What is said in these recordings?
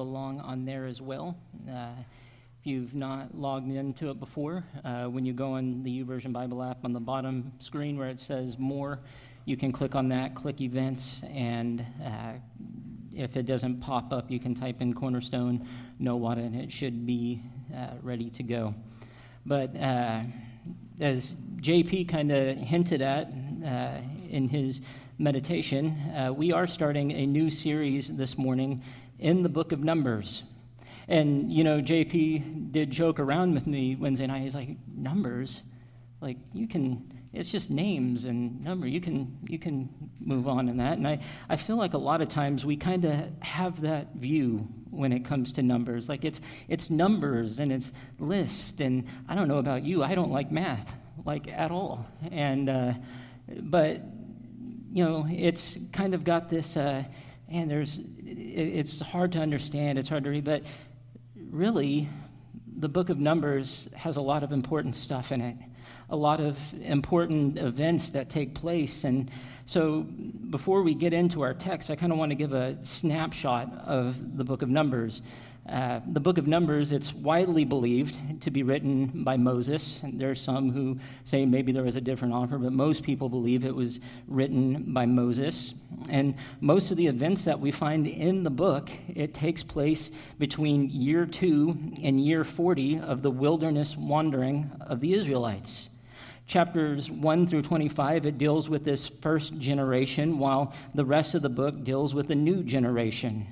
along on there as well. Uh, if you've not logged into it before, uh, when you go on the YouVersion Bible app on the bottom screen where it says More, you can click on that, click Events, and uh, if it doesn't pop up, you can type in Cornerstone Nowata, and it should be uh, ready to go. But uh, as JP kind of hinted at uh, in his meditation, we are starting a new series this morning in the book of Numbers. And, you know, JP did joke around with me Wednesday night. He's like, Numbers? Like, you can, it's just names and number. You can, you can move on in that. And I, I feel like a lot of times we kind of have that view when it comes to numbers. Like, it's, it's numbers and it's list. And I don't know about you, I don't like math, like, at all. And, uh, but, you know, it's kind of got this, uh, and there's, it's hard to understand, it's hard to read, but really, the book of Numbers has a lot of important stuff in it, a lot of important events that take place. And so, before we get into our text, I kind of want to give a snapshot of the book of Numbers. Uh, the book of Numbers, it's widely believed to be written by Moses. And there are some who say maybe there was a different author, but most people believe it was written by Moses. And most of the events that we find in the book, it takes place between year two and year 40 of the wilderness wandering of the Israelites. Chapters 1 through 25, it deals with this first generation, while the rest of the book deals with the new generation.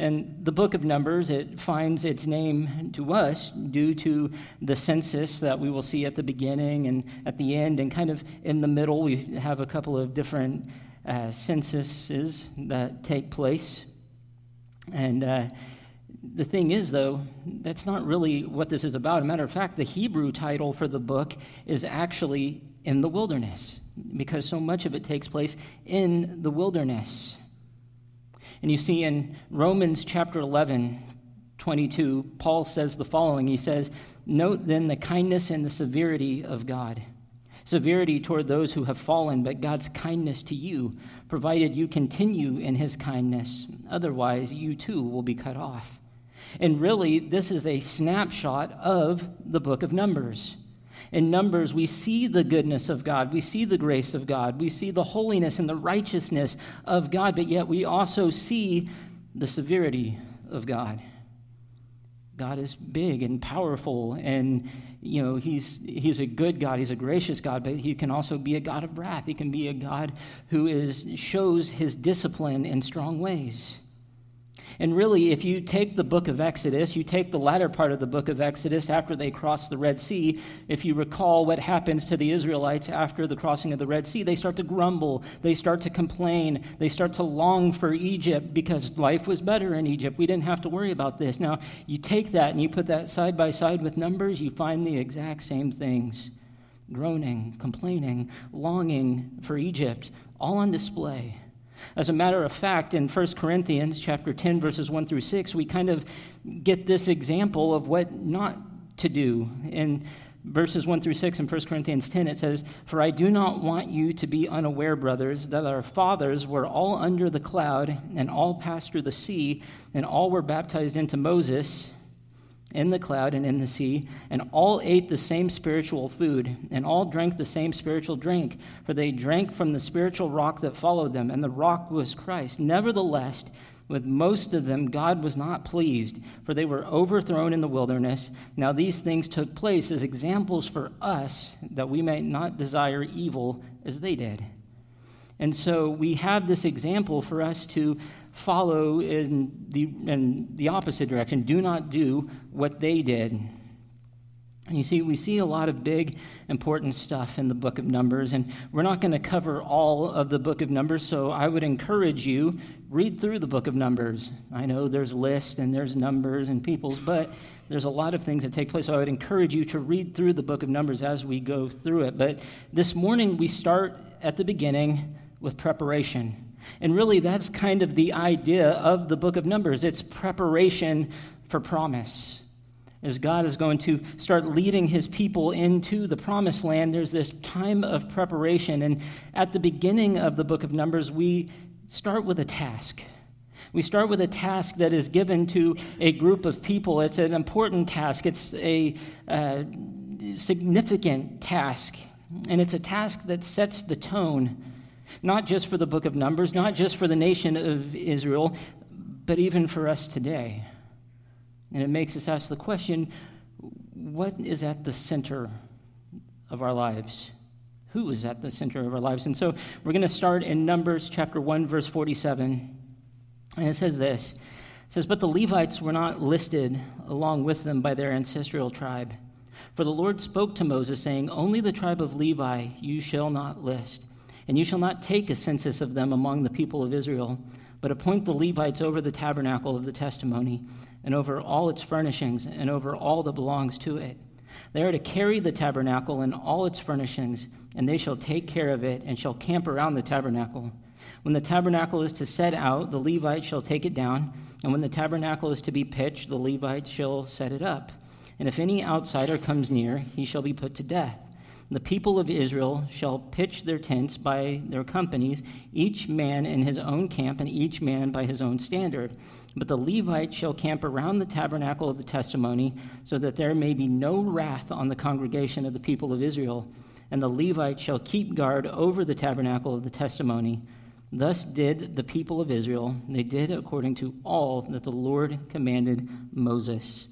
And the book of Numbers, it finds its name to us due to the census that we will see at the beginning and at the end, and kind of in the middle, we have a couple of different uh, censuses that take place. And uh, the thing is, though, that's not really what this is about. As a matter of fact, the Hebrew title for the book is actually in the wilderness, because so much of it takes place in the wilderness. And you see in Romans chapter 11, 22, Paul says the following He says, Note then the kindness and the severity of God. Severity toward those who have fallen, but God's kindness to you, provided you continue in his kindness. Otherwise, you too will be cut off. And really, this is a snapshot of the book of Numbers. In Numbers, we see the goodness of God. We see the grace of God. We see the holiness and the righteousness of God, but yet we also see the severity of God. God is big and powerful, and you know he's he's a good God. He's a gracious God, but he can also be a God of wrath. He can be a God who is shows his discipline in strong ways. And really, if you take the book of Exodus, you take the latter part of the book of Exodus after they cross the Red Sea, if you recall what happens to the Israelites after the crossing of the Red Sea, they start to grumble, they start to complain, they start to long for Egypt because life was better in Egypt. We didn't have to worry about this. Now, you take that and you put that side by side with Numbers, you find the exact same things groaning, complaining, longing for Egypt, all on display. As a matter of fact, in 1 Corinthians chapter 10 verses 1 through 6, we kind of get this example of what not to do. In verses 1 through 6 in 1 Corinthians 10 it says, "For I do not want you to be unaware, brothers, that our fathers were all under the cloud and all passed through the sea, and all were baptized into Moses." In the cloud and in the sea, and all ate the same spiritual food, and all drank the same spiritual drink, for they drank from the spiritual rock that followed them, and the rock was Christ. Nevertheless, with most of them, God was not pleased, for they were overthrown in the wilderness. Now, these things took place as examples for us, that we might not desire evil as they did. And so we have this example for us to follow in the, in the opposite direction. Do not do what they did. And you see, we see a lot of big, important stuff in the book of Numbers, and we're not going to cover all of the book of Numbers, so I would encourage you, read through the book of Numbers. I know there's lists and there's numbers and peoples, but there's a lot of things that take place, so I would encourage you to read through the book of Numbers as we go through it. But this morning, we start at the beginning with preparation. And really, that's kind of the idea of the book of Numbers it's preparation for promise. As God is going to start leading his people into the promised land, there's this time of preparation. And at the beginning of the book of Numbers, we start with a task. We start with a task that is given to a group of people. It's an important task, it's a uh, significant task, and it's a task that sets the tone, not just for the book of Numbers, not just for the nation of Israel, but even for us today. And it makes us ask the question what is at the center of our lives? Who is at the center of our lives? And so we're going to start in Numbers chapter 1, verse 47. And it says this It says, But the Levites were not listed along with them by their ancestral tribe. For the Lord spoke to Moses, saying, Only the tribe of Levi you shall not list, and you shall not take a census of them among the people of Israel, but appoint the Levites over the tabernacle of the testimony, and over all its furnishings, and over all that belongs to it. They are to carry the tabernacle and all its furnishings, and they shall take care of it, and shall camp around the tabernacle. When the tabernacle is to set out, the Levites shall take it down, and when the tabernacle is to be pitched, the Levites shall set it up. And if any outsider comes near, he shall be put to death. The people of Israel shall pitch their tents by their companies, each man in his own camp, and each man by his own standard. But the Levites shall camp around the tabernacle of the testimony, so that there may be no wrath on the congregation of the people of Israel. And the Levites shall keep guard over the tabernacle of the testimony. Thus did the people of Israel. They did according to all that the Lord commanded Moses.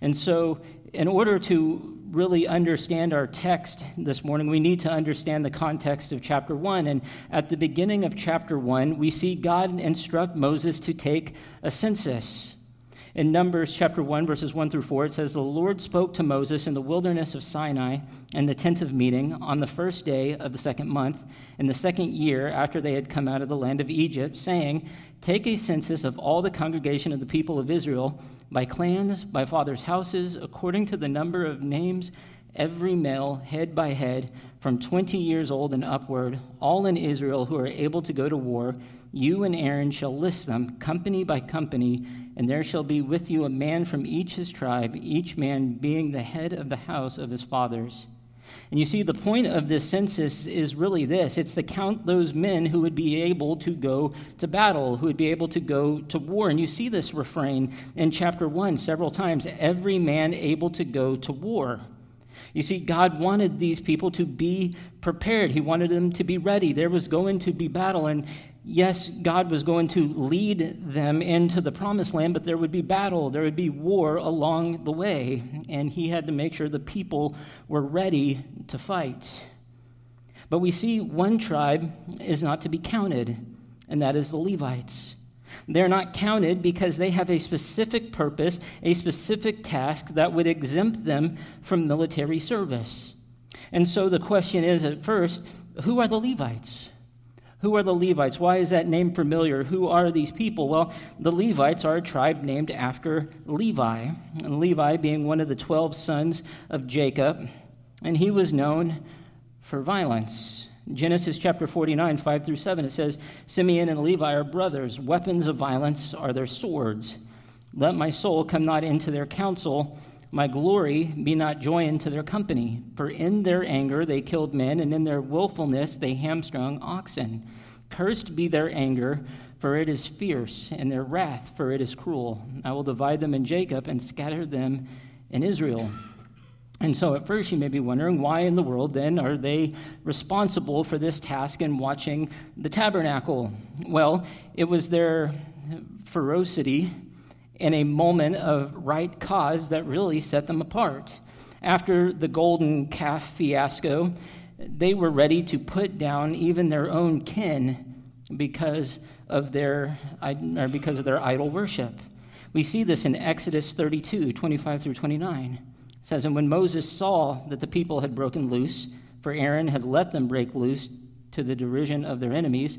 And so, in order to really understand our text this morning, we need to understand the context of chapter 1. And at the beginning of chapter 1, we see God instruct Moses to take a census. In Numbers chapter 1, verses 1 through 4, it says, The Lord spoke to Moses in the wilderness of Sinai in the tent of meeting on the first day of the second month, in the second year after they had come out of the land of Egypt, saying, Take a census of all the congregation of the people of Israel by clans, by fathers' houses, according to the number of names, every male, head by head, from 20 years old and upward, all in Israel who are able to go to war. You and Aaron shall list them, company by company, and there shall be with you a man from each his tribe, each man being the head of the house of his fathers. And you see, the point of this census is really this it's to count those men who would be able to go to battle, who would be able to go to war. And you see this refrain in chapter 1 several times every man able to go to war. You see, God wanted these people to be prepared. He wanted them to be ready. There was going to be battle, and yes, God was going to lead them into the promised land, but there would be battle, there would be war along the way, and he had to make sure the people were ready to fight. But we see one tribe is not to be counted, and that is the Levites. They're not counted because they have a specific purpose, a specific task that would exempt them from military service. And so the question is at first, who are the Levites? Who are the Levites? Why is that name familiar? Who are these people? Well, the Levites are a tribe named after Levi, and Levi being one of the 12 sons of Jacob, and he was known for violence. Genesis chapter 49, 5 through 7, it says, Simeon and Levi are brothers. Weapons of violence are their swords. Let my soul come not into their counsel my glory be not joined to their company. For in their anger they killed men, and in their wilfulness they hamstrung oxen. Cursed be their anger, for it is fierce, and their wrath, for it is cruel. I will divide them in Jacob and scatter them in Israel. And so at first you may be wondering why in the world then are they responsible for this task in watching the tabernacle? Well, it was their ferocity in a moment of right cause that really set them apart. After the golden calf fiasco, they were ready to put down even their own kin because of their, or because of their idol worship. We see this in Exodus 32 25 through 29. It says, And when Moses saw that the people had broken loose, for Aaron had let them break loose to the derision of their enemies,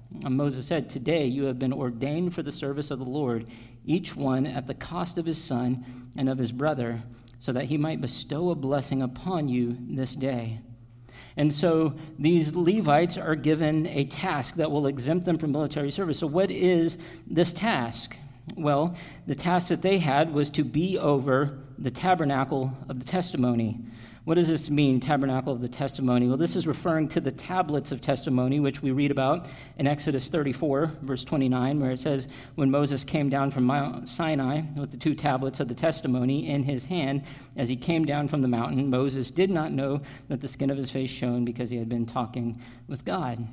And Moses said, Today you have been ordained for the service of the Lord, each one at the cost of his son and of his brother, so that he might bestow a blessing upon you this day. And so these Levites are given a task that will exempt them from military service. So, what is this task? Well, the task that they had was to be over the tabernacle of the testimony. What does this mean, tabernacle of the testimony? Well, this is referring to the tablets of testimony, which we read about in Exodus 34, verse 29, where it says, When Moses came down from Mount Sinai with the two tablets of the testimony in his hand, as he came down from the mountain, Moses did not know that the skin of his face shone because he had been talking with God.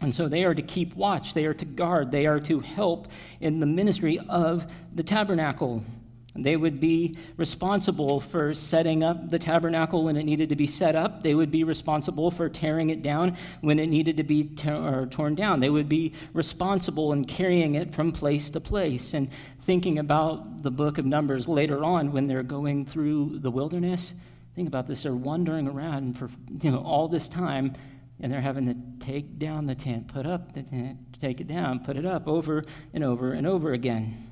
And so they are to keep watch, they are to guard, they are to help in the ministry of the tabernacle. They would be responsible for setting up the tabernacle when it needed to be set up. They would be responsible for tearing it down when it needed to be torn down. They would be responsible in carrying it from place to place. And thinking about the book of Numbers later on when they're going through the wilderness, think about this. They're wandering around for you know, all this time, and they're having to take down the tent, put up the tent, take it down, put it up over and over and over again.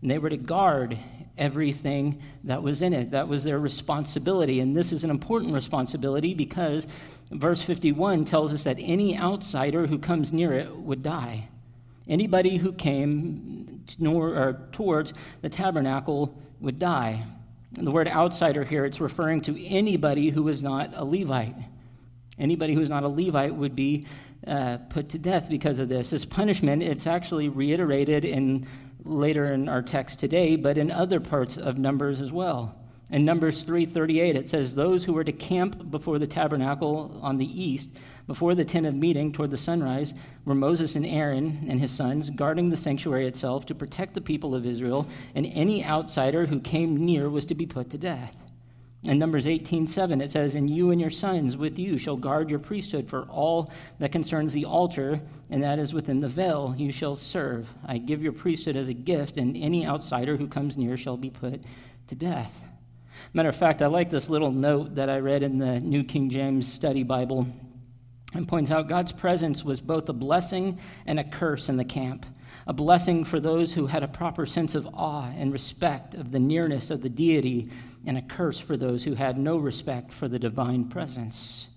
And they were to guard everything that was in it. That was their responsibility. And this is an important responsibility because verse 51 tells us that any outsider who comes near it would die. Anybody who came nor, towards the tabernacle would die. And the word outsider here, it's referring to anybody who was not a Levite. Anybody who is not a Levite would be uh, put to death because of this. This punishment, it's actually reiterated in later in our text today, but in other parts of Numbers as well. In Numbers 3:38 it says those who were to camp before the tabernacle on the east before the tent of meeting toward the sunrise were Moses and Aaron and his sons guarding the sanctuary itself to protect the people of Israel and any outsider who came near was to be put to death. In Numbers 18:7 it says, "And you and your sons with you shall guard your priesthood for all that concerns the altar, and that is within the veil you shall serve. I give your priesthood as a gift, and any outsider who comes near shall be put to death." Matter of fact, I like this little note that I read in the New King James Study Bible. and points out God's presence was both a blessing and a curse in the camp a blessing for those who had a proper sense of awe and respect of the nearness of the deity, and a curse for those who had no respect for the divine presence.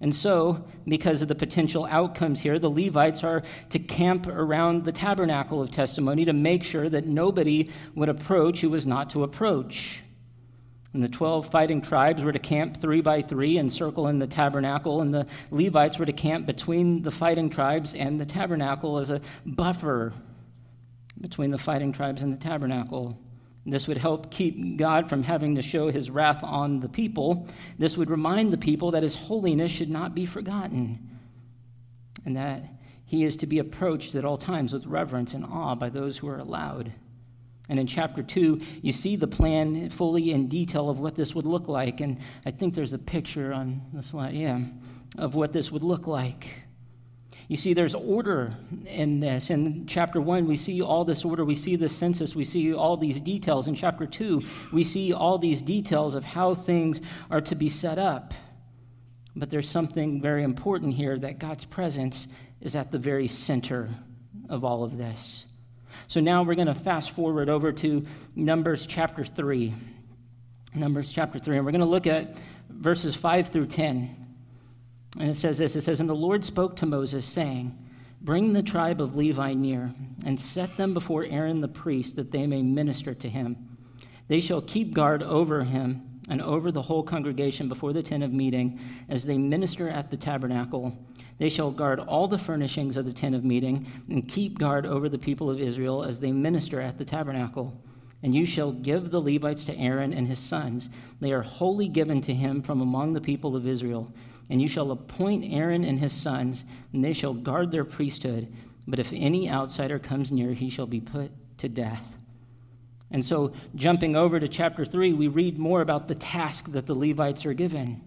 And so, because of the potential outcomes here, the Levites are to camp around the tabernacle of testimony to make sure that nobody would approach who was not to approach. And the 12 fighting tribes were to camp three by three and circle in the tabernacle, and the Levites were to camp between the fighting tribes and the tabernacle as a buffer between the fighting tribes and the tabernacle. This would help keep God from having to show his wrath on the people. This would remind the people that his holiness should not be forgotten and that he is to be approached at all times with reverence and awe by those who are allowed. And in chapter 2, you see the plan fully in detail of what this would look like. And I think there's a picture on the slide, yeah, of what this would look like. You see, there's order in this. In chapter 1, we see all this order. We see the census. We see all these details. In chapter 2, we see all these details of how things are to be set up. But there's something very important here that God's presence is at the very center of all of this. So now we're going to fast forward over to Numbers chapter 3. Numbers chapter 3. And we're going to look at verses 5 through 10. And it says this it says, And the Lord spoke to Moses, saying, Bring the tribe of Levi near, and set them before Aaron the priest, that they may minister to him. They shall keep guard over him and over the whole congregation before the tent of meeting, as they minister at the tabernacle they shall guard all the furnishings of the tent of meeting, and keep guard over the people of Israel as they minister at the tabernacle. And you shall give the Levites to Aaron and his sons. They are wholly given to him from among the people of Israel. And you shall appoint Aaron and his sons, and they shall guard their priesthood. But if any outsider comes near, he shall be put to death. And so, jumping over to chapter 3, we read more about the task that the Levites are given.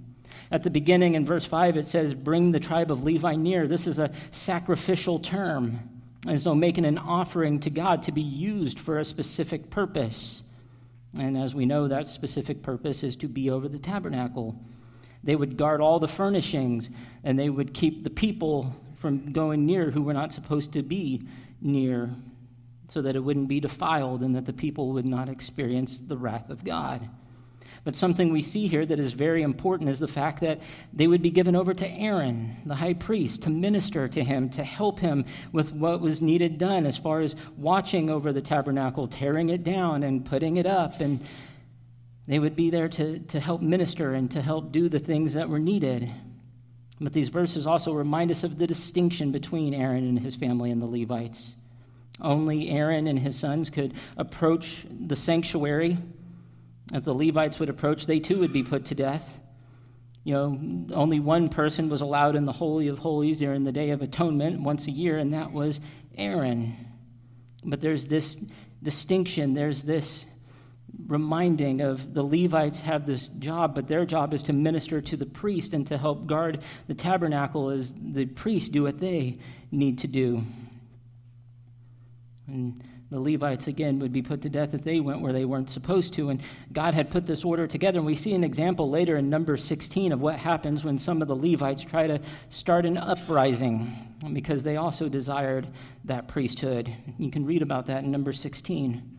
At the beginning in verse 5, it says, Bring the tribe of Levi near. This is a sacrificial term, as though making an offering to God to be used for a specific purpose. And as we know, that specific purpose is to be over the tabernacle. They would guard all the furnishings, and they would keep the people from going near who were not supposed to be near so that it wouldn't be defiled and that the people would not experience the wrath of God. But something we see here that is very important is the fact that they would be given over to Aaron, the high priest, to minister to him, to help him with what was needed done as far as watching over the tabernacle, tearing it down and putting it up. And they would be there to, to help minister and to help do the things that were needed. But these verses also remind us of the distinction between Aaron and his family and the Levites. Only Aaron and his sons could approach the sanctuary. If the Levites would approach, they too would be put to death. You know, only one person was allowed in the Holy of Holies during the Day of Atonement once a year, and that was Aaron. But there's this distinction, there's this reminding of the Levites have this job, but their job is to minister to the priest and to help guard the tabernacle as the priests do what they need to do. And the Levites, again, would be put to death if they went where they weren't supposed to. And God had put this order together. And we see an example later in number 16 of what happens when some of the Levites try to start an uprising because they also desired that priesthood. You can read about that in number 16.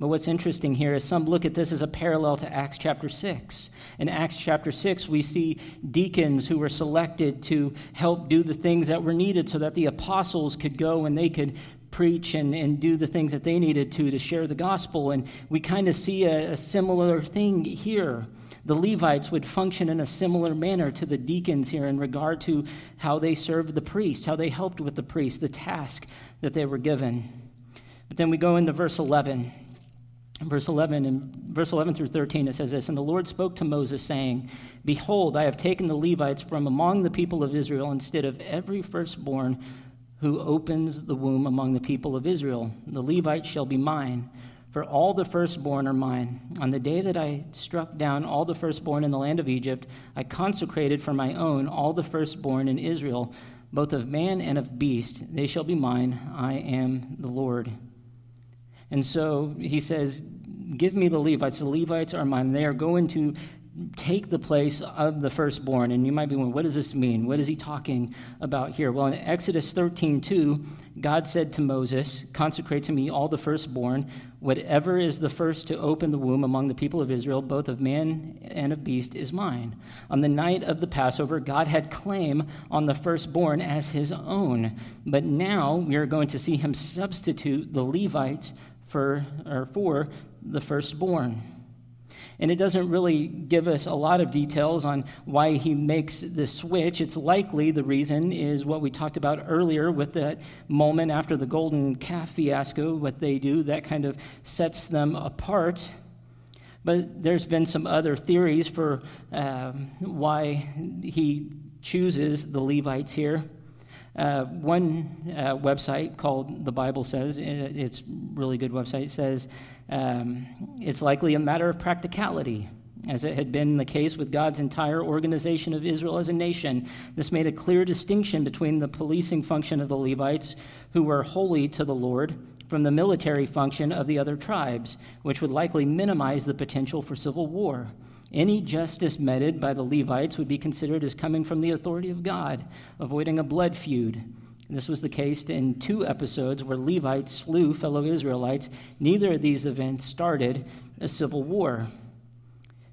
But what's interesting here is some look at this as a parallel to Acts chapter 6. In Acts chapter 6, we see deacons who were selected to help do the things that were needed so that the apostles could go and they could preach and, and do the things that they needed to to share the gospel. And we kind of see a, a similar thing here. The Levites would function in a similar manner to the deacons here in regard to how they served the priest, how they helped with the priest, the task that they were given. But then we go into verse 11. Verse 11 and verse 11 through 13 it says this and the Lord spoke to Moses saying behold I have taken the Levites from among the people of Israel instead of every firstborn who opens the womb among the people of Israel. The Levites shall be mine for all the firstborn are mine. On the day that I struck down all the firstborn in the land of Egypt I consecrated for my own all the firstborn in Israel both of man and of beast. They shall be mine. I am the Lord. And so he says, Give me the Levites. The Levites are mine. They are going to take the place of the firstborn. And you might be wondering, what does this mean? What is he talking about here? Well, in Exodus 13, 2, God said to Moses, Consecrate to me all the firstborn, whatever is the first to open the womb among the people of Israel, both of man and of beast, is mine. On the night of the Passover, God had claim on the firstborn as his own. But now we are going to see him substitute the Levites for, or for the firstborn. And it doesn't really give us a lot of details on why he makes the switch. It's likely the reason is what we talked about earlier with that moment after the golden calf fiasco, what they do, that kind of sets them apart. But there's been some other theories for um, why he chooses the Levites here. Uh, one uh, website called The Bible Says, it's really good website, says um, it's likely a matter of practicality, as it had been the case with God's entire organization of Israel as a nation. This made a clear distinction between the policing function of the Levites, who were holy to the Lord, from the military function of the other tribes, which would likely minimize the potential for civil war. Any justice meted by the Levites would be considered as coming from the authority of God, avoiding a blood feud. This was the case in two episodes where Levites slew fellow Israelites. Neither of these events started a civil war.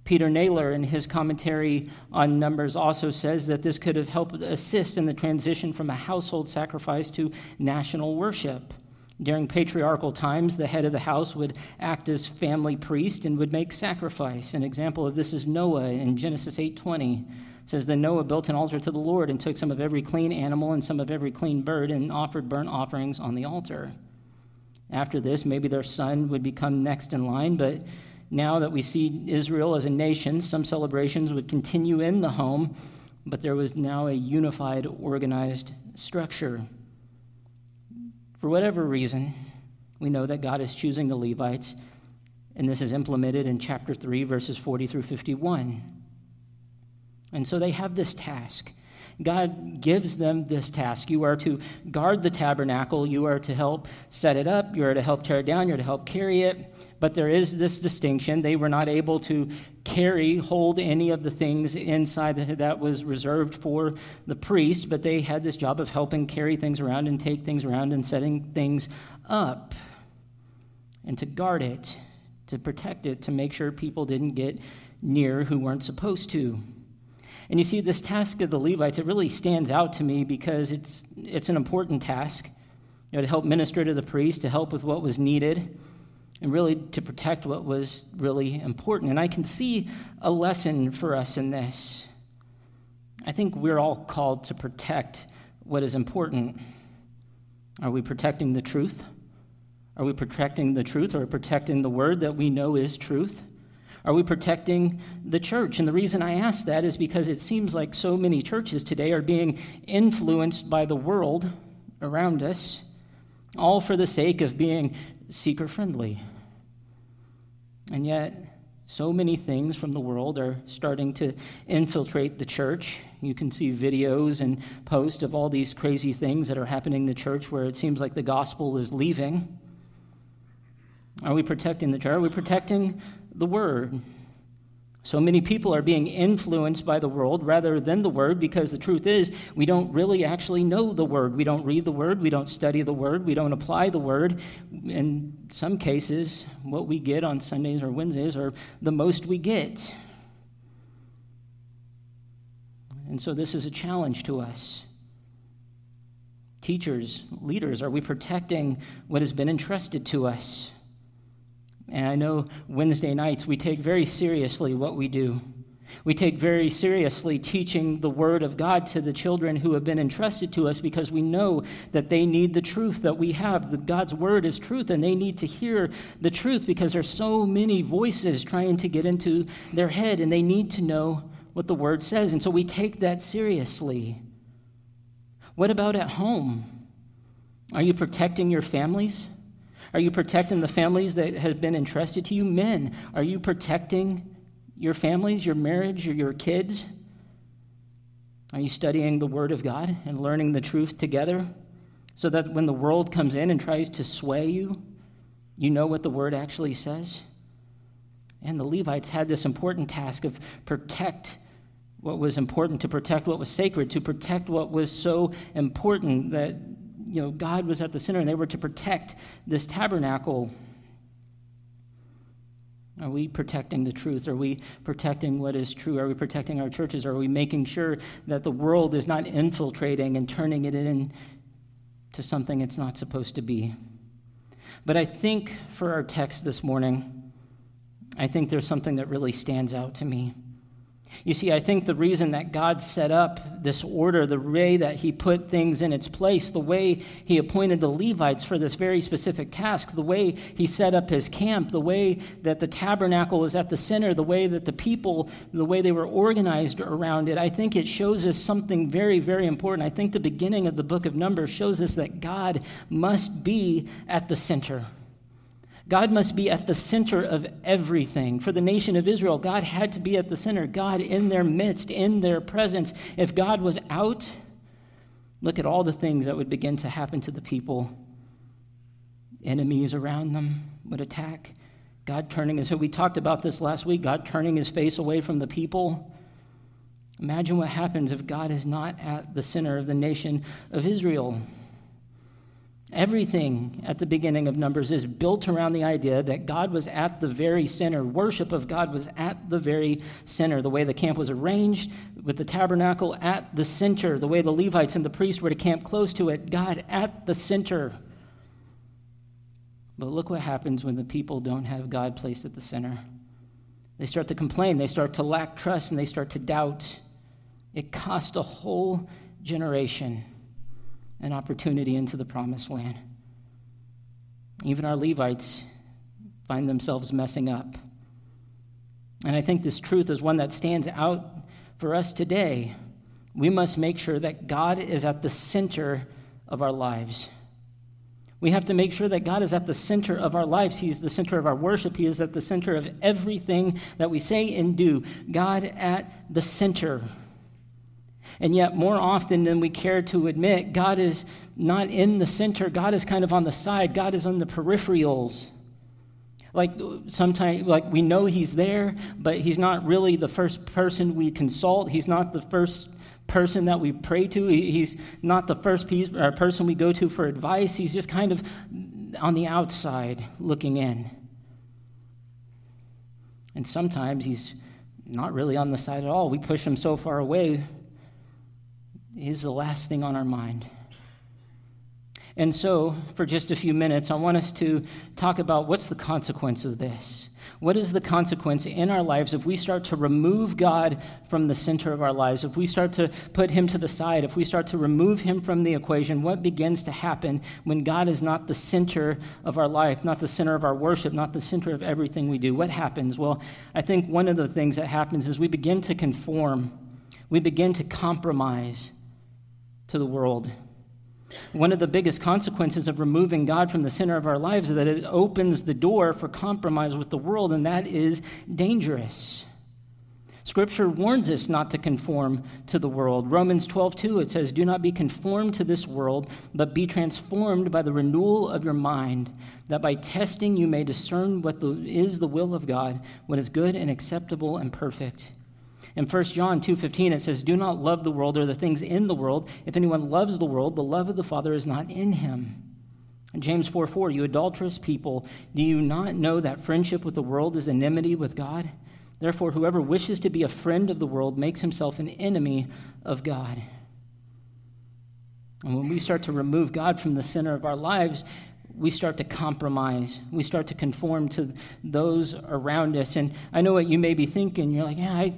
Peter Naylor, in his commentary on Numbers, also says that this could have helped assist in the transition from a household sacrifice to national worship. During patriarchal times, the head of the house would act as family priest and would make sacrifice. An example of this is Noah in Genesis 8:20. says that Noah built an altar to the Lord and took some of every clean animal and some of every clean bird and offered burnt offerings on the altar. After this, maybe their son would become next in line, but now that we see Israel as a nation, some celebrations would continue in the home, but there was now a unified, organized structure. For whatever reason, we know that God is choosing the Levites, and this is implemented in chapter 3, verses 40 through 51. And so they have this task. God gives them this task. You are to guard the tabernacle, you are to help set it up, you are to help tear it down, you're to help carry it. But there is this distinction. They were not able to carry, hold any of the things inside that was reserved for the priest, but they had this job of helping carry things around and take things around and setting things up and to guard it, to protect it, to make sure people didn't get near who weren't supposed to. And you see, this task of the Levites, it really stands out to me because it's, it's an important task you know, to help minister to the priest, to help with what was needed, and really to protect what was really important. And I can see a lesson for us in this. I think we're all called to protect what is important. Are we protecting the truth? Are we protecting the truth or protecting the word that we know is truth? Are we protecting the church? And the reason I ask that is because it seems like so many churches today are being influenced by the world around us, all for the sake of being seeker friendly. And yet, so many things from the world are starting to infiltrate the church. You can see videos and posts of all these crazy things that are happening in the church where it seems like the gospel is leaving. Are we protecting the church? Are we protecting the word. So many people are being influenced by the world rather than the word because the truth is, we don't really actually know the word. We don't read the word, we don't study the word, we don't apply the word. In some cases, what we get on Sundays or Wednesdays are the most we get. And so this is a challenge to us. Teachers, leaders, are we protecting what has been entrusted to us? And I know Wednesday nights we take very seriously what we do. We take very seriously teaching the Word of God to the children who have been entrusted to us because we know that they need the truth that we have. The, God's Word is truth, and they need to hear the truth because there's so many voices trying to get into their head, and they need to know what the Word says. And so we take that seriously. What about at home? Are you protecting your families? Are you protecting the families that have been entrusted to you? Men, are you protecting your families, your marriage, or your kids? Are you studying the Word of God and learning the truth together so that when the world comes in and tries to sway you, you know what the Word actually says? And the Levites had this important task of protect what was important, to protect what was sacred, to protect what was so important that you know, God was at the center and they were to protect this tabernacle. Are we protecting the truth? Are we protecting what is true? Are we protecting our churches? Are we making sure that the world is not infiltrating and turning it into something it's not supposed to be? But I think for our text this morning, I think there's something that really stands out to me. You see, I think the reason that God set up this order, the way that He put things in its place, the way He appointed the Levites for this very specific task, the way He set up His camp, the way that the tabernacle was at the center, the way that the people, the way they were organized around it, I think it shows us something very, very important. I think the beginning of the book of Numbers shows us that God must be at the center. God must be at the center of everything. For the nation of Israel, God had to be at the center, God in their midst, in their presence. If God was out, look at all the things that would begin to happen to the people. Enemies around them would attack. God turning his we talked about this last week, God turning his face away from the people. Imagine what happens if God is not at the center of the nation of Israel. Everything at the beginning of Numbers is built around the idea that God was at the very center. Worship of God was at the very center. The way the camp was arranged, with the tabernacle at the center, the way the Levites and the priests were to camp close to it, God at the center. But look what happens when the people don't have God placed at the center. They start to complain, they start to lack trust, and they start to doubt. It cost a whole generation an opportunity into the promised land. Even our Levites find themselves messing up. And I think this truth is one that stands out for us today. We must make sure that God is at the center of our lives. We have to make sure that God is at the center of our lives. He is the center of our worship. He is at the center of everything that we say and do. God at the center. And yet, more often than we care to admit, God is not in the center. God is kind of on the side. God is on the peripherals. Like sometimes, like we know He's there, but He's not really the first person we consult. He's not the first person that we pray to. He's not the first piece, or person we go to for advice. He's just kind of on the outside looking in. And sometimes He's not really on the side at all. We push Him so far away, He's the last thing on our mind. And so, for just a few minutes, I want us to talk about what's the consequence of this. What is the consequence in our lives if we start to remove God from the center of our lives? If we start to put Him to the side, if we start to remove Him from the equation, what begins to happen when God is not the center of our life, not the center of our worship, not the center of everything we do? What happens? Well, I think one of the things that happens is we begin to conform, we begin to compromise to the world. One of the biggest consequences of removing God from the center of our lives is that it opens the door for compromise with the world, and that is dangerous. Scripture warns us not to conform to the world. Romans 12, 2, it says, Do not be conformed to this world, but be transformed by the renewal of your mind, that by testing you may discern what the, is the will of God, what is good and acceptable and perfect. In 1 John 2:15 it says, "Do not love the world or the things in the world. If anyone loves the world, the love of the Father is not in him." In James 4:4, 4, 4, "You adulterous people, do you not know that friendship with the world is enmity with God? Therefore whoever wishes to be a friend of the world makes himself an enemy of God." And when we start to remove God from the center of our lives, we start to compromise. We start to conform to those around us. And I know what you may be thinking. You're like, yeah, I,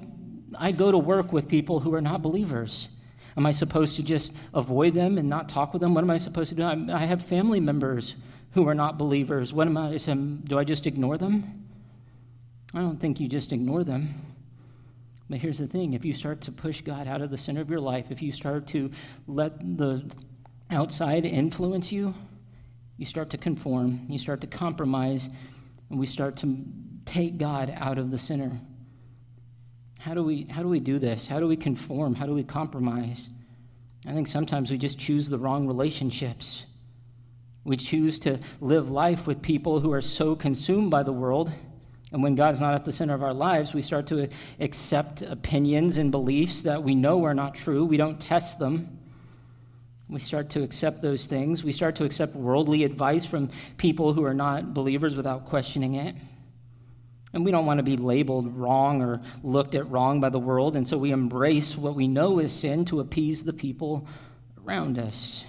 I go to work with people who are not believers. Am I supposed to just avoid them and not talk with them? What am I supposed to do? I have family members who are not believers. What am I? Do I just ignore them? I don't think you just ignore them. But here's the thing if you start to push God out of the center of your life, if you start to let the outside influence you, you start to conform, you start to compromise, and we start to take God out of the center. How do we how do we do this? How do we conform? How do we compromise? I think sometimes we just choose the wrong relationships. We choose to live life with people who are so consumed by the world. And when God's not at the center of our lives, we start to accept opinions and beliefs that we know are not true. We don't test them. We start to accept those things. We start to accept worldly advice from people who are not believers without questioning it. And we don't want to be labeled wrong or looked at wrong by the world, and so we embrace what we know is sin to appease the people around us.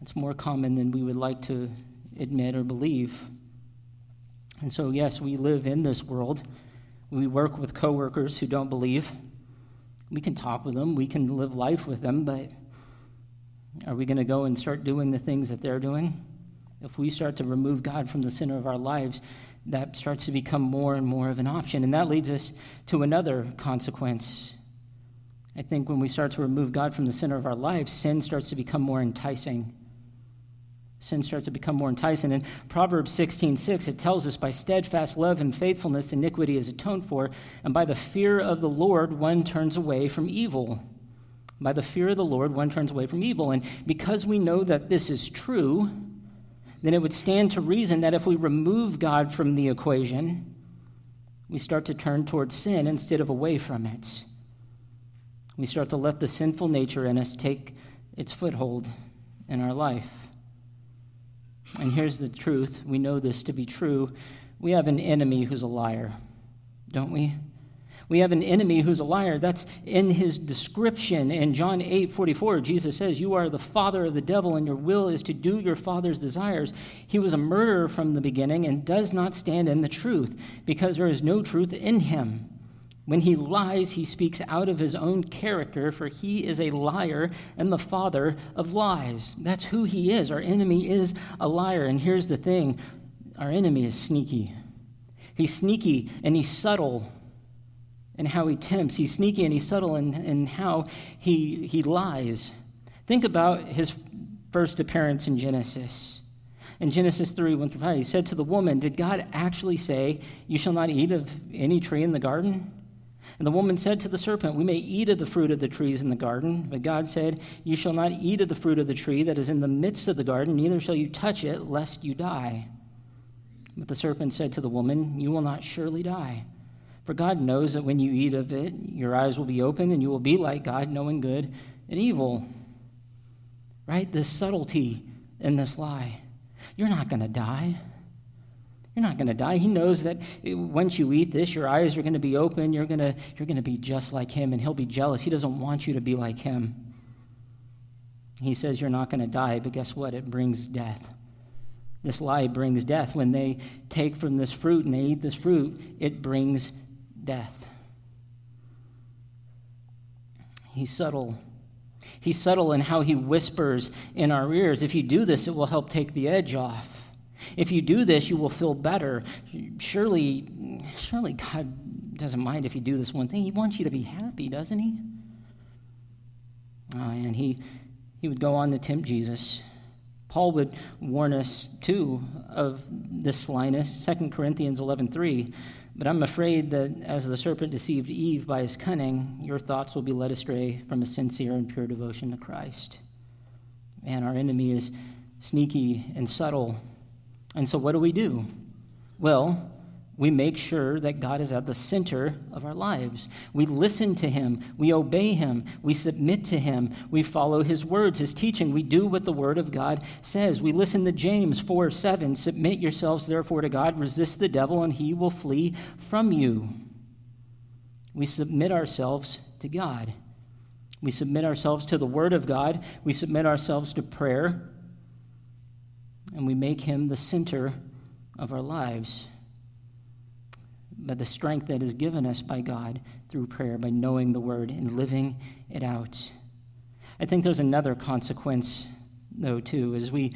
It's more common than we would like to admit or believe. And so, yes, we live in this world. We work with coworkers who don't believe. We can talk with them, we can live life with them, but are we going to go and start doing the things that they're doing? If we start to remove God from the center of our lives, that starts to become more and more of an option. And that leads us to another consequence. I think when we start to remove God from the center of our lives, sin starts to become more enticing. Sin starts to become more enticing. In Proverbs 16 6, it tells us, By steadfast love and faithfulness, iniquity is atoned for, and by the fear of the Lord, one turns away from evil. By the fear of the Lord, one turns away from evil. And because we know that this is true, then it would stand to reason that if we remove God from the equation, we start to turn towards sin instead of away from it. We start to let the sinful nature in us take its foothold in our life. And here's the truth we know this to be true. We have an enemy who's a liar, don't we? We have an enemy who's a liar. That's in his description in John 8 44. Jesus says, You are the father of the devil, and your will is to do your father's desires. He was a murderer from the beginning and does not stand in the truth, because there is no truth in him. When he lies, he speaks out of his own character, for he is a liar and the father of lies. That's who he is. Our enemy is a liar. And here's the thing our enemy is sneaky. He's sneaky and he's subtle and how he tempts. He's sneaky and he's subtle in, in how he, he lies. Think about his first appearance in Genesis. In Genesis 3 1 through 5, he said to the woman, Did God actually say, You shall not eat of any tree in the garden? And the woman said to the serpent, We may eat of the fruit of the trees in the garden. But God said, You shall not eat of the fruit of the tree that is in the midst of the garden, neither shall you touch it, lest you die. But the serpent said to the woman, You will not surely die. For God knows that when you eat of it, your eyes will be open, and you will be like God, knowing good and evil. Right? This subtlety in this lie. You're not going to die. You're not going to die. He knows that once you eat this, your eyes are going to be open. You're going to, you're going to be just like him, and he'll be jealous. He doesn't want you to be like him. He says you're not going to die, but guess what? It brings death. This lie brings death. When they take from this fruit and they eat this fruit, it brings death. He's subtle. He's subtle in how he whispers in our ears. If you do this, it will help take the edge off. If you do this, you will feel better. Surely, surely God doesn't mind if you do this one thing. He wants you to be happy, doesn't he? Oh, and he, he would go on to tempt Jesus. Paul would warn us too of this slyness, 2 Corinthians 11:3. But I'm afraid that as the serpent deceived Eve by his cunning, your thoughts will be led astray from a sincere and pure devotion to Christ. And our enemy is sneaky and subtle and so, what do we do? Well, we make sure that God is at the center of our lives. We listen to Him. We obey Him. We submit to Him. We follow His words, His teaching. We do what the Word of God says. We listen to James 4 7. Submit yourselves, therefore, to God. Resist the devil, and he will flee from you. We submit ourselves to God. We submit ourselves to the Word of God. We submit ourselves to prayer and we make him the center of our lives. By the strength that is given us by God through prayer, by knowing the word and living it out. I think there's another consequence, though, too, is we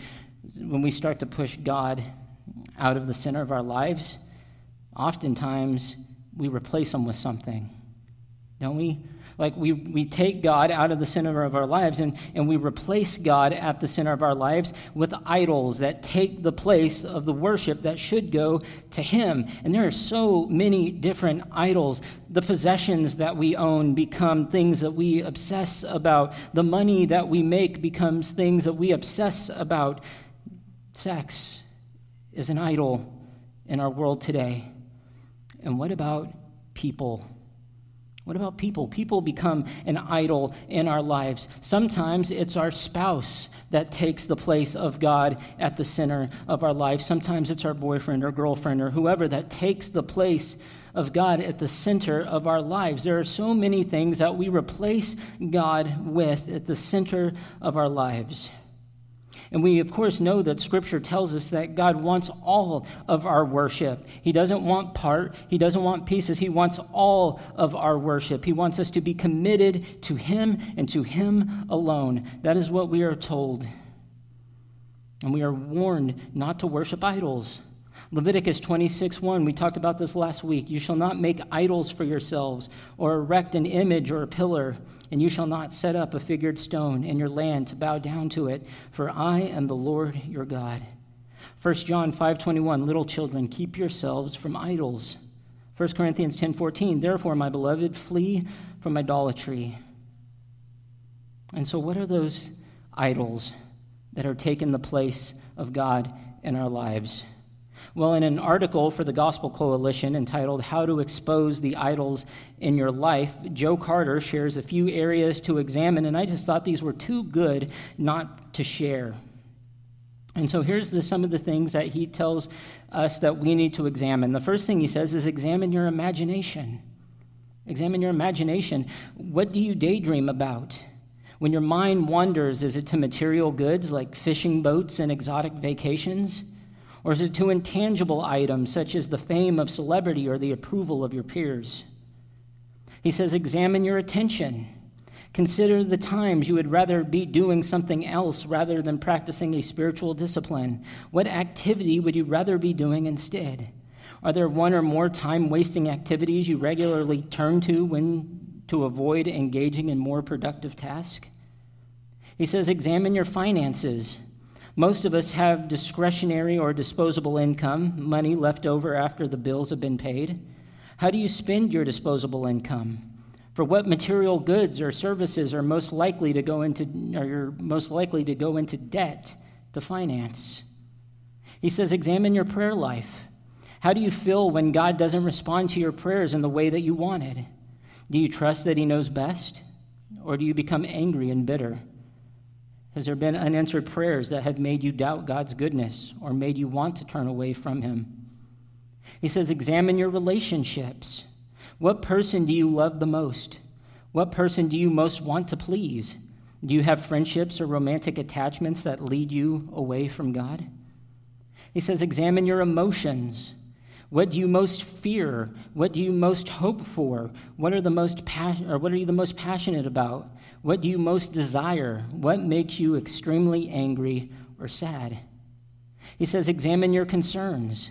when we start to push God out of the center of our lives, oftentimes we replace him with something. Don't we? Like we, we take God out of the center of our lives and, and we replace God at the center of our lives with idols that take the place of the worship that should go to Him. And there are so many different idols. The possessions that we own become things that we obsess about, the money that we make becomes things that we obsess about. Sex is an idol in our world today. And what about people? What about people? People become an idol in our lives. Sometimes it's our spouse that takes the place of God at the center of our life. Sometimes it's our boyfriend or girlfriend or whoever that takes the place of God at the center of our lives. There are so many things that we replace God with at the center of our lives. And we, of course, know that Scripture tells us that God wants all of our worship. He doesn't want part, He doesn't want pieces. He wants all of our worship. He wants us to be committed to Him and to Him alone. That is what we are told. And we are warned not to worship idols. Leviticus 26 1, we talked about this last week. You shall not make idols for yourselves, or erect an image or a pillar, and you shall not set up a figured stone in your land to bow down to it, for I am the Lord your God. 1 John 5:21 Little children keep yourselves from idols. 1 Corinthians 10:14 Therefore my beloved flee from idolatry. And so what are those idols that are taking the place of God in our lives? Well, in an article for the Gospel Coalition entitled How to Expose the Idols in Your Life, Joe Carter shares a few areas to examine, and I just thought these were too good not to share. And so here's the, some of the things that he tells us that we need to examine. The first thing he says is examine your imagination. Examine your imagination. What do you daydream about? When your mind wanders, is it to material goods like fishing boats and exotic vacations? Or is it to intangible items such as the fame of celebrity or the approval of your peers? He says, Examine your attention. Consider the times you would rather be doing something else rather than practicing a spiritual discipline. What activity would you rather be doing instead? Are there one or more time wasting activities you regularly turn to when to avoid engaging in more productive tasks? He says, Examine your finances. Most of us have discretionary or disposable income, money left over after the bills have been paid. How do you spend your disposable income? For what material goods or services are most likely to go into are you're most likely to go into debt to finance? He says, examine your prayer life. How do you feel when God doesn't respond to your prayers in the way that you wanted? Do you trust that He knows best? Or do you become angry and bitter? Has there been unanswered prayers that have made you doubt God's goodness or made you want to turn away from Him? He says, examine your relationships. What person do you love the most? What person do you most want to please? Do you have friendships or romantic attachments that lead you away from God? He says, examine your emotions. What do you most fear? What do you most hope for? What are the most pas- or what are you the most passionate about? What do you most desire? What makes you extremely angry or sad? He says, examine your concerns.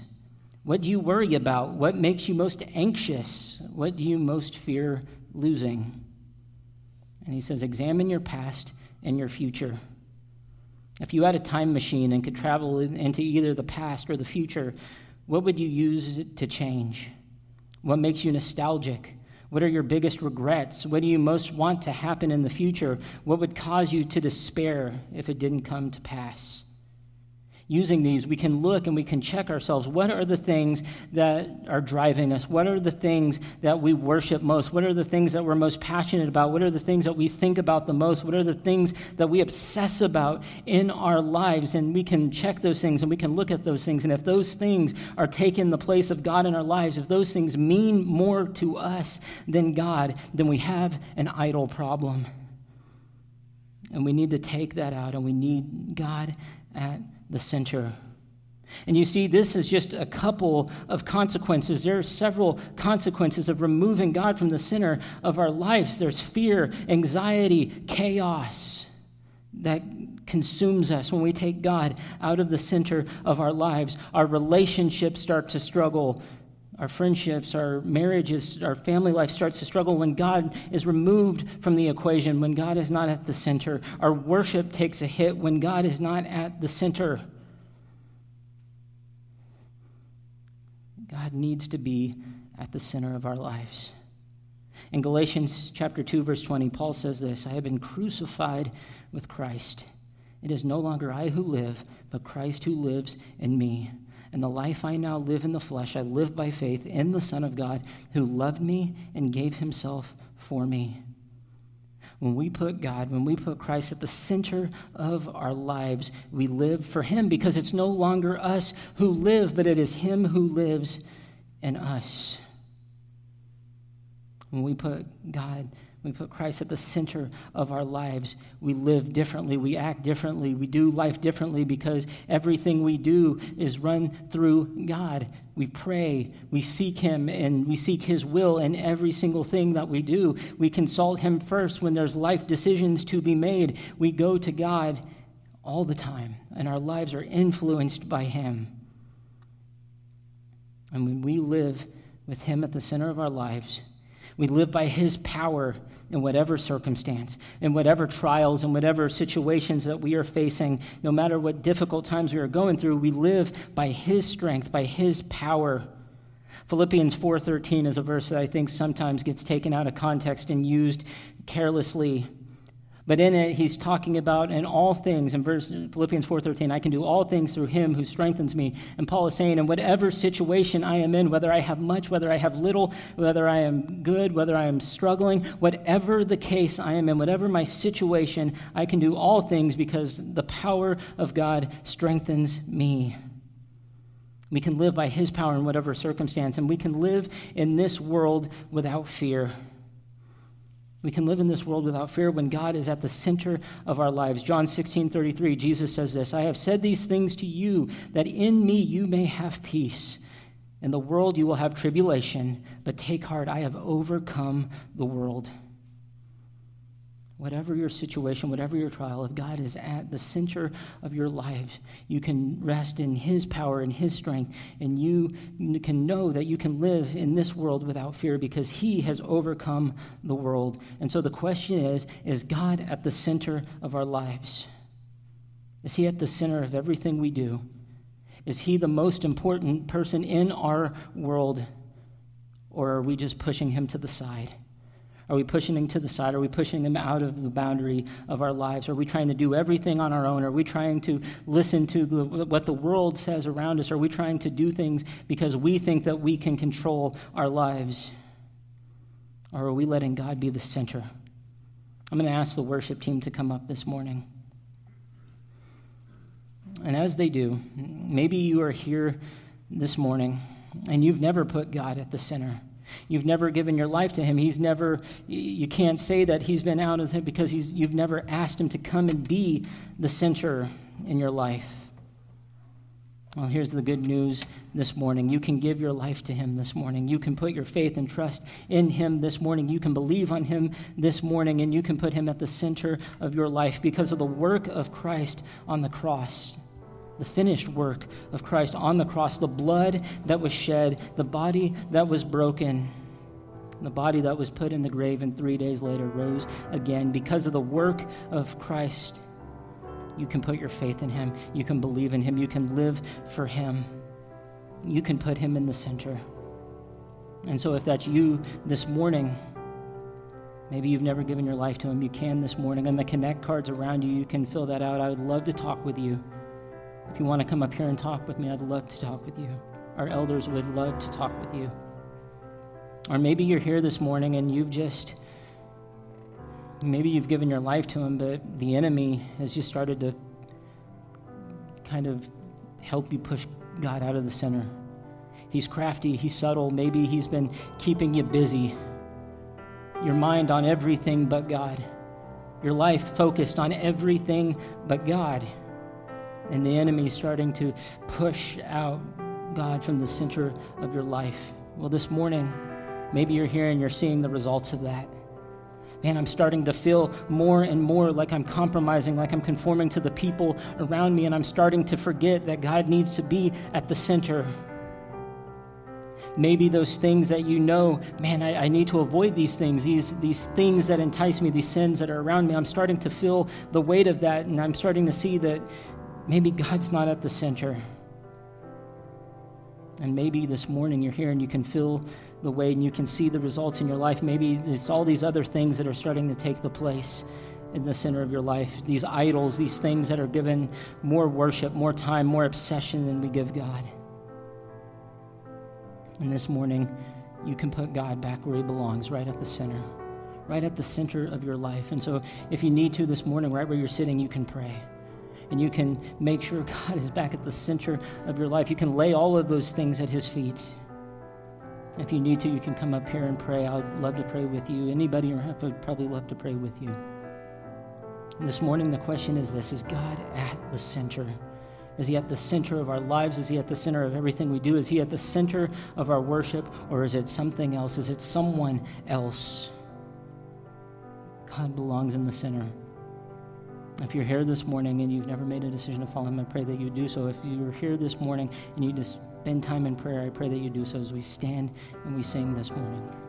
What do you worry about? What makes you most anxious? What do you most fear losing? And he says, examine your past and your future. If you had a time machine and could travel into either the past or the future, what would you use to change? What makes you nostalgic? What are your biggest regrets? What do you most want to happen in the future? What would cause you to despair if it didn't come to pass? Using these, we can look and we can check ourselves. What are the things that are driving us? What are the things that we worship most? What are the things that we're most passionate about? What are the things that we think about the most? What are the things that we obsess about in our lives? And we can check those things and we can look at those things. And if those things are taking the place of God in our lives, if those things mean more to us than God, then we have an idol problem. And we need to take that out, and we need God at the center. And you see, this is just a couple of consequences. There are several consequences of removing God from the center of our lives. There's fear, anxiety, chaos that consumes us when we take God out of the center of our lives. Our relationships start to struggle. Our friendships, our marriages, our family life starts to struggle when God is removed from the equation, when God is not at the center. Our worship takes a hit when God is not at the center. God needs to be at the center of our lives. In Galatians chapter 2 verse 20, Paul says this, I have been crucified with Christ. It is no longer I who live, but Christ who lives in me. And the life I now live in the flesh, I live by faith in the Son of God who loved me and gave himself for me. When we put God, when we put Christ at the center of our lives, we live for Him because it's no longer us who live, but it is Him who lives in us. When we put God we put Christ at the center of our lives. We live differently. We act differently. We do life differently because everything we do is run through God. We pray, we seek Him, and we seek His will in every single thing that we do. We consult Him first when there's life decisions to be made. We go to God all the time, and our lives are influenced by Him. And when we live with Him at the center of our lives, we live by His power in whatever circumstance, in whatever trials, in whatever situations that we are facing, no matter what difficult times we are going through, we live by His strength, by His power. Philippians 4:13 is a verse that I think sometimes gets taken out of context and used carelessly. But in it, he's talking about in all things, in verse Philippians 4.13, I can do all things through him who strengthens me. And Paul is saying, in whatever situation I am in, whether I have much, whether I have little, whether I am good, whether I am struggling, whatever the case I am in, whatever my situation, I can do all things because the power of God strengthens me. We can live by his power in whatever circumstance, and we can live in this world without fear. We can live in this world without fear when God is at the center of our lives. John 16 33, Jesus says this I have said these things to you, that in me you may have peace. In the world you will have tribulation, but take heart, I have overcome the world. Whatever your situation, whatever your trial, if God is at the center of your life, you can rest in His power and His strength, and you can know that you can live in this world without fear because He has overcome the world. And so the question is Is God at the center of our lives? Is He at the center of everything we do? Is He the most important person in our world? Or are we just pushing him to the side? Are we pushing them to the side? Are we pushing them out of the boundary of our lives? Are we trying to do everything on our own? Are we trying to listen to the, what the world says around us? Are we trying to do things because we think that we can control our lives? Or are we letting God be the center? I'm going to ask the worship team to come up this morning. And as they do, maybe you are here this morning and you've never put God at the center. You've never given your life to him. He's never, you can't say that he's been out of him because he's, you've never asked him to come and be the center in your life. Well, here's the good news this morning. You can give your life to Him this morning. You can put your faith and trust in Him this morning. You can believe on Him this morning, and you can put Him at the center of your life because of the work of Christ on the cross the finished work of Christ on the cross, the blood that was shed, the body that was broken, the body that was put in the grave and three days later rose again. Because of the work of Christ, you can put your faith in Him, you can believe in Him, you can live for Him, you can put Him in the center. And so, if that's you this morning, Maybe you've never given your life to Him. You can this morning. And the Connect cards around you, you can fill that out. I would love to talk with you. If you want to come up here and talk with me, I'd love to talk with you. Our elders would love to talk with you. Or maybe you're here this morning and you've just, maybe you've given your life to Him, but the enemy has just started to kind of help you push God out of the center. He's crafty, he's subtle. Maybe he's been keeping you busy. Your mind on everything but God. Your life focused on everything but God and the enemy starting to push out God from the center of your life. Well, this morning, maybe you're here and you're seeing the results of that. Man, I'm starting to feel more and more like I'm compromising, like I'm conforming to the people around me, and I'm starting to forget that God needs to be at the center. Maybe those things that you know, man, I, I, need to avoid these things, these, these things that entice me, these sins that are around me. I'm starting to feel the weight of that, and I'm starting to see that maybe God's not at the center. And maybe this morning you're here and you can feel the way and you can see the results in your life. Maybe it's all these other things that are starting to take the place in the center of your life. These idols, these things that are given more worship, more time, more obsession than we give God. And this morning, you can put God back where he belongs, right at the center, right at the center of your life. And so, if you need to this morning, right where you're sitting, you can pray and you can make sure God is back at the center of your life. You can lay all of those things at His feet. If you need to, you can come up here and pray. I'd love to pray with you. Anybody would probably love to pray with you. And this morning, the question is this Is God at the center? Is he at the center of our lives? Is he at the center of everything we do? Is he at the center of our worship? Or is it something else? Is it someone else? God belongs in the center. If you're here this morning and you've never made a decision to follow him, I pray that you do so. If you're here this morning and you just spend time in prayer, I pray that you do so as we stand and we sing this morning.